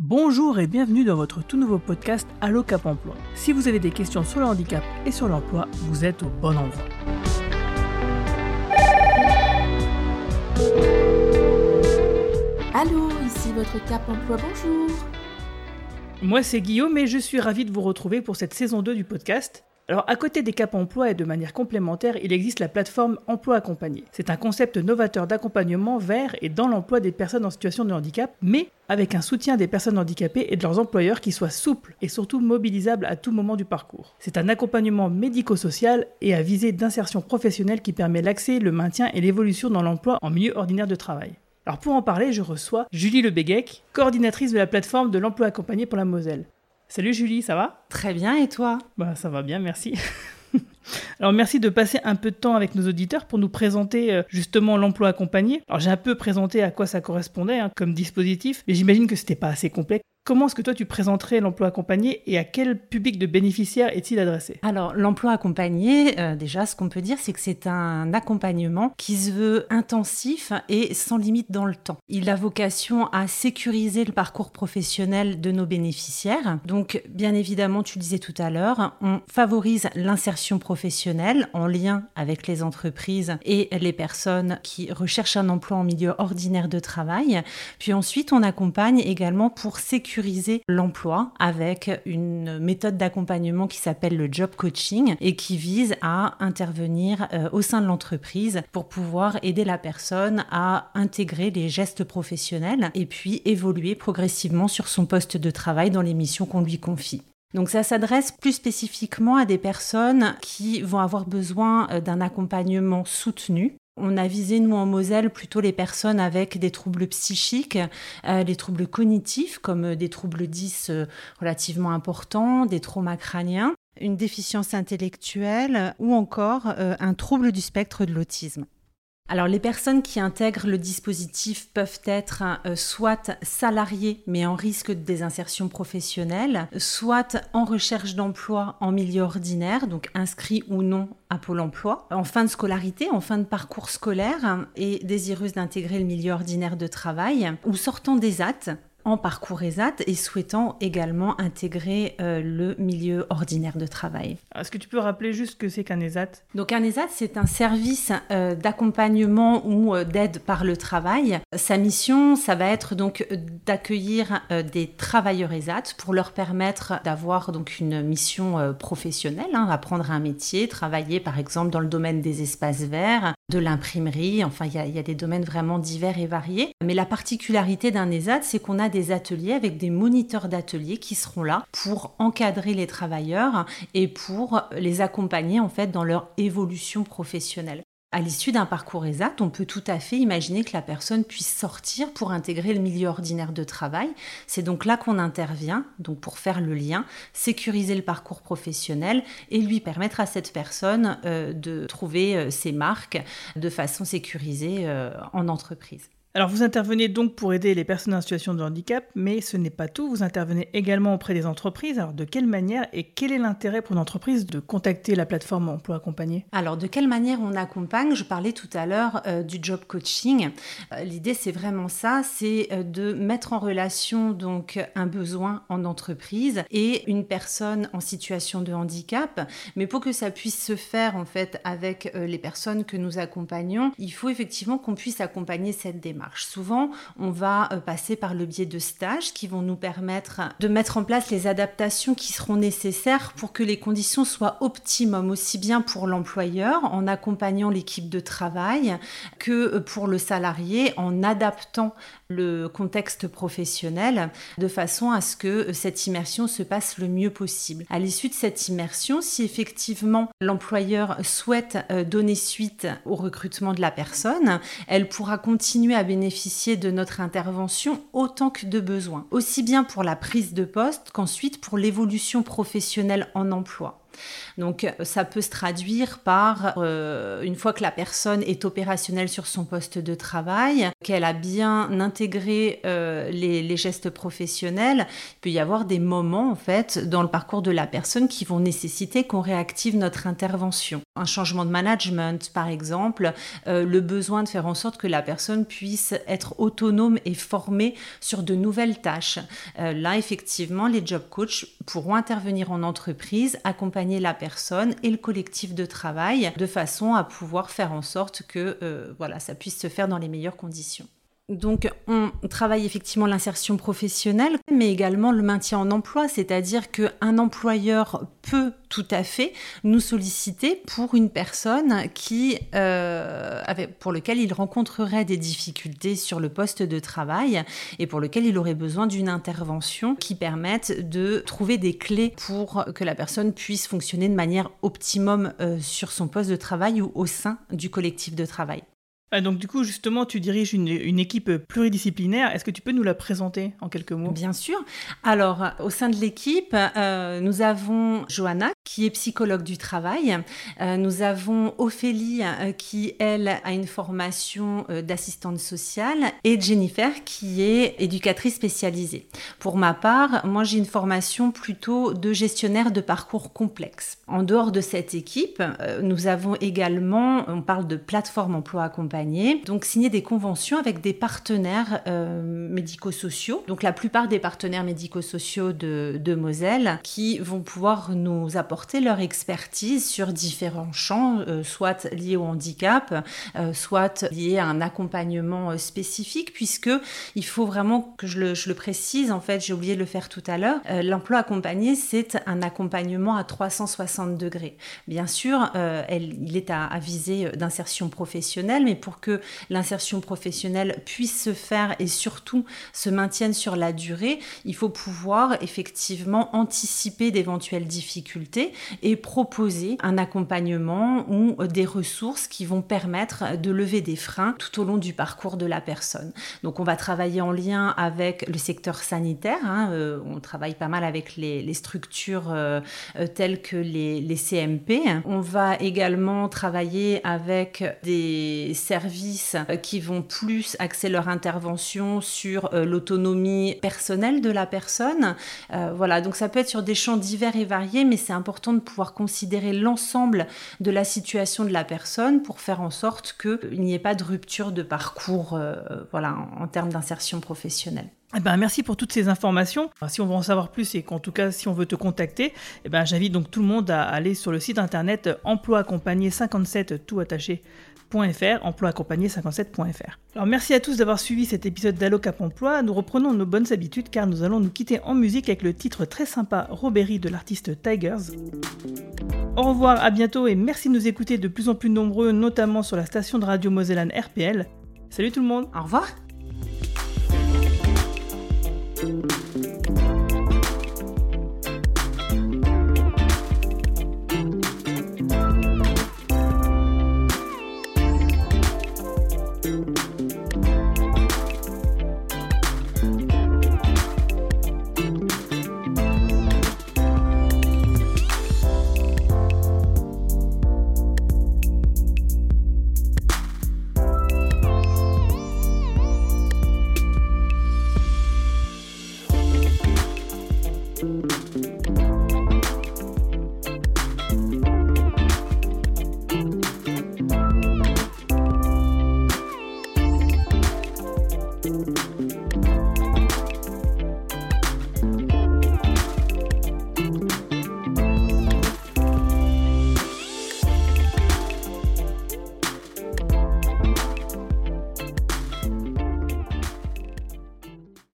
Bonjour et bienvenue dans votre tout nouveau podcast Allo Cap Emploi. Si vous avez des questions sur le handicap et sur l'emploi, vous êtes au bon endroit. Allô, ici votre Cap Emploi, bonjour. Moi c'est Guillaume et je suis ravi de vous retrouver pour cette saison 2 du podcast. Alors, à côté des Cap Emploi et de manière complémentaire, il existe la plateforme Emploi Accompagné. C'est un concept novateur d'accompagnement vers et dans l'emploi des personnes en situation de handicap, mais avec un soutien des personnes handicapées et de leurs employeurs qui soit souple et surtout mobilisable à tout moment du parcours. C'est un accompagnement médico-social et à visée d'insertion professionnelle qui permet l'accès, le maintien et l'évolution dans l'emploi en milieu ordinaire de travail. Alors pour en parler, je reçois Julie Lebéguec, coordinatrice de la plateforme de l'emploi accompagné pour la Moselle. Salut Julie, ça va? Très bien, et toi? Bah ça va bien, merci. Alors merci de passer un peu de temps avec nos auditeurs pour nous présenter euh, justement l'emploi accompagné. Alors j'ai un peu présenté à quoi ça correspondait hein, comme dispositif, mais j'imagine que c'était pas assez complet. Comment est-ce que toi tu présenterais l'emploi accompagné et à quel public de bénéficiaires est-il adressé? Alors l'emploi accompagné, euh, déjà ce qu'on peut dire c'est que c'est un accompagnement qui se veut intensif et sans limite dans le temps. Il a vocation à sécuriser le parcours professionnel de nos bénéficiaires. Donc bien évidemment, tu le disais tout à l'heure, on favorise l'insertion professionnelle en lien avec les entreprises et les personnes qui recherchent un emploi en milieu ordinaire de travail. Puis ensuite, on accompagne également pour sécuriser l'emploi avec une méthode d'accompagnement qui s'appelle le job coaching et qui vise à intervenir euh, au sein de l'entreprise pour pouvoir aider la personne à intégrer les gestes professionnels et puis évoluer progressivement sur son poste de travail dans les missions qu'on lui confie. Donc ça s'adresse plus spécifiquement à des personnes qui vont avoir besoin euh, d'un accompagnement soutenu on a visé, nous, en Moselle, plutôt les personnes avec des troubles psychiques, euh, des troubles cognitifs, comme euh, des troubles 10 euh, relativement importants, des traumas crâniens, une déficience intellectuelle ou encore un trouble du spectre de l'autisme. Alors les personnes qui intègrent le dispositif peuvent être euh, soit salariées mais en risque de désinsertion professionnelle, soit en recherche d'emploi en milieu ordinaire, donc inscrits ou non à Pôle emploi, en fin de scolarité, en fin de parcours scolaire et désireuses d'intégrer le milieu ordinaire de travail, ou sortant des AT en parcours ESAT et souhaitant également intégrer euh, le milieu ordinaire de travail. Est-ce que tu peux rappeler juste ce que c'est qu'un ESAT? Donc un ESAT, c'est un service euh, d'accompagnement ou euh, d'aide par le travail. Sa mission, ça va être donc d'accueillir des travailleurs ESAT pour leur permettre d'avoir donc une mission professionnelle, hein, apprendre un métier, travailler par exemple dans le domaine des espaces verts, de l'imprimerie, enfin il y, a des domaines vraiment divers et variés. Mais la particularité d'un ESAT, c'est qu'on a des ateliers avec des moniteurs d'ateliers qui seront là pour encadrer les travailleurs et pour les accompagner en fait dans leur évolution professionnelle. À l'issue d'un parcours ESAT, on peut tout à fait imaginer que la personne puisse sortir pour intégrer le milieu ordinaire de travail. C'est donc là qu'on intervient, donc pour faire le lien, sécuriser le parcours professionnel et lui permettre à cette personne euh, de trouver euh, ses marques de façon sécurisée euh, en entreprise. Alors vous intervenez donc pour aider les personnes en situation de handicap, mais ce n'est pas tout, vous intervenez également auprès des entreprises. Alors de quelle manière et quel est l'intérêt pour une entreprise de contacter la plateforme Emploi Accompagné? Alors de quelle manière on accompagne? Je parlais tout à l'heure euh, du job coaching. Euh, l'idée c'est vraiment ça, c'est euh, de mettre en relation donc un besoin en entreprise et une personne en situation de handicap. Mais pour que ça puisse se faire en fait avec les personnes que nous accompagnons, il faut effectivement qu'on puisse accompagner cette démarche. Souvent, on va euh, passer par le biais de stages qui vont nous permettre de mettre en place les adaptations qui seront nécessaires pour que les conditions soient optimum, aussi bien pour l'employeur en accompagnant l'équipe de travail que euh, pour le salarié en adaptant le contexte professionnel de façon à ce que euh, cette immersion se passe le mieux possible. À l'issue de cette immersion, si effectivement l'employeur souhaite donner suite au recrutement de la personne, elle pourra continuer à bénéficier de notre intervention autant que de besoin, aussi bien pour la prise de poste qu'ensuite pour l'évolution professionnelle en emploi. Donc euh, ça peut se traduire par, euh, une fois que la personne est opérationnelle sur son poste de travail, qu'elle a bien intégré euh, les, gestes professionnels, il peut y avoir des moments en fait dans le parcours de la personne qui vont nécessiter qu'on réactive notre intervention. un changement de management par exemple, le besoin de faire en sorte que la personne puisse être autonome et formée sur de nouvelles tâches. Là, effectivement, les job coachs pourront intervenir en entreprise, accompagner la personne et le collectif de travail de façon à pouvoir faire en sorte que euh, voilà, ça puisse se faire dans les meilleures conditions. Donc, on travaille effectivement l'insertion professionnelle, mais également le maintien en emploi, c'est-à-dire qu'un employeur peut tout à fait nous solliciter pour une personne qui, euh, pour lequel il rencontrerait des difficultés sur le poste de travail et pour lequel il aurait besoin d'une intervention qui permette de trouver des clés pour que la personne puisse fonctionner de manière optimum euh, sur son poste de travail ou au sein du collectif de travail. Ah, donc du coup, justement, tu diriges une, équipe pluridisciplinaire. Est-ce que tu peux nous la présenter en quelques mots? Bien sûr. Alors, au sein de l'équipe, euh, nous avons Johanna, qui est psychologue du travail. Euh, nous avons Ophélie, euh, qui, elle, a une formation d'assistante sociale. Et Jennifer, qui est éducatrice spécialisée. Pour ma part, moi, j'ai une formation plutôt de gestionnaire de parcours complexe. En dehors de cette équipe, nous avons également, on parle de plateforme emploi accompagné, donc signer des conventions avec des partenaires euh, médico-sociaux, donc la plupart des partenaires médico-sociaux de, Moselle, qui vont pouvoir nous apporter leur expertise sur différents champs, euh, soit liés au handicap, euh, soit liés à un accompagnement spécifique, puisque il faut vraiment que je le, précise, en fait, j'ai oublié de le faire tout à l'heure, l'emploi accompagné, c'est un accompagnement à 360 degrés. Bien sûr, il est à, à viser d'insertion professionnelle, mais pour que l'insertion professionnelle puisse se faire et surtout se maintienne sur la durée, il faut pouvoir effectivement anticiper d'éventuelles difficultés et proposer un accompagnement ou des ressources qui vont permettre de lever des freins tout au long du parcours de la personne. Donc on va travailler en lien avec le secteur sanitaire, hein, euh, on travaille pas mal avec les, structures euh, euh, telles que les, CMP. On va également travailler avec des services euh, qui vont plus axer leur intervention sur euh, l'autonomie personnelle de la personne. Euh, voilà, donc ça peut être sur des champs divers et variés, mais c'est important de pouvoir considérer l'ensemble de la situation de la personne pour faire en sorte qu'il n'y ait pas de rupture de parcours voilà, en, termes d'insertion professionnelle. Eh ben, merci pour toutes ces informations. Si on veut en savoir plus et qu'en tout cas si on veut te contacter, eh ben, j'invite donc tout le monde à aller sur le site internet emploi accompagné 57 tout attaché emploi-accompagné57.fr. Alors merci à tous d'avoir suivi cet épisode d'Allo Cap Emploi. Nous reprenons nos bonnes habitudes car nous allons nous quitter en musique avec le titre très sympa Robbery de l'artiste Tigers. Au revoir, à bientôt et merci de nous écouter de plus en plus nombreux, notamment sur la station de radio Mosellane RPL. Salut tout le monde. Au revoir. thank you.